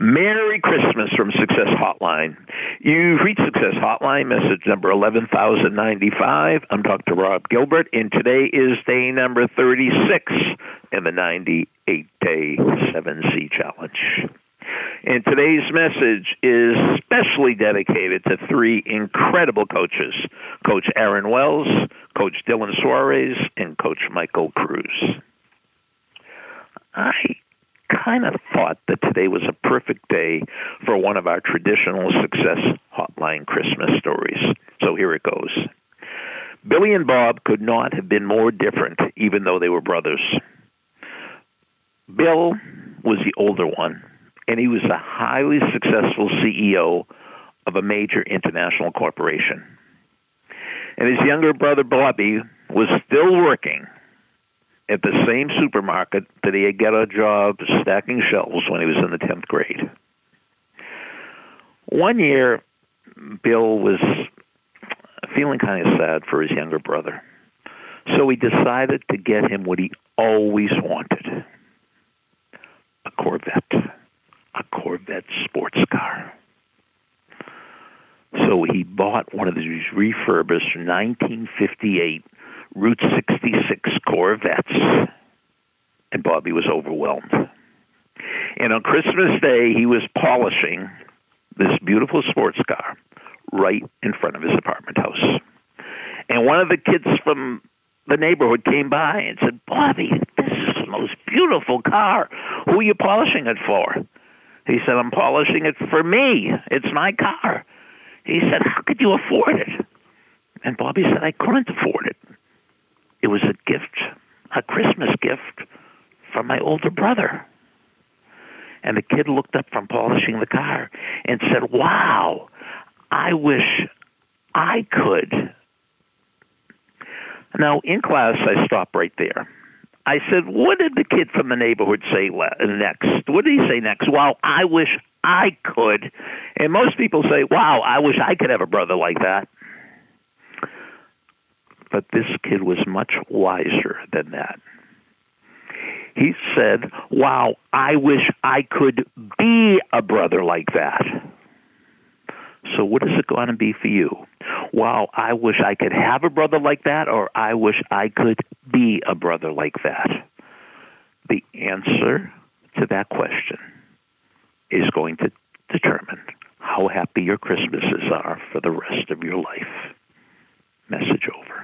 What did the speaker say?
Merry Christmas from Success Hotline. You've reached Success Hotline, message number 11095. I'm Dr. Rob Gilbert, and today is day number 36 in the 98 day 7C challenge. And today's message is specially dedicated to three incredible coaches Coach Aaron Wells, Coach Dylan Suarez, and Coach Michael Cruz. I kind of thought that today was a perfect day for one of our traditional success hotline Christmas stories. So here it goes. Billy and Bob could not have been more different, even though they were brothers. Bill was the older one, and he was a highly successful CEO of a major international corporation. And his younger brother Bobby was still working at the same supermarket that he had got a job stacking shelves when he was in the 10th grade. One year, Bill was feeling kind of sad for his younger brother. So he decided to get him what he always wanted a Corvette, a Corvette sports car. So he bought one of these refurbished 1958 Route 66 Corvettes. And Bobby was overwhelmed. And on Christmas Day, he was polishing this beautiful sports car right in front of his apartment house. And one of the kids from the neighborhood came by and said, Bobby, this is the most beautiful car. Who are you polishing it for? He said, I'm polishing it for me. It's my car. He said, How could you afford it? And Bobby said, I couldn't afford it. It was a gift, a Christmas gift from my older brother. And the kid looked up from polishing the car and said, Wow, I wish I could. Now, in class, I stopped right there. I said, What did the kid from the neighborhood say next? What did he say next? Wow, I wish I could. And most people say, Wow, I wish I could have a brother like that. But this kid was much wiser than that. He said, Wow, I wish I could be a brother like that. So, what is it going to be for you? Wow, I wish I could have a brother like that, or I wish I could be a brother like that. The answer to that question is going to determine how happy your Christmases are for the rest of your life. Message over.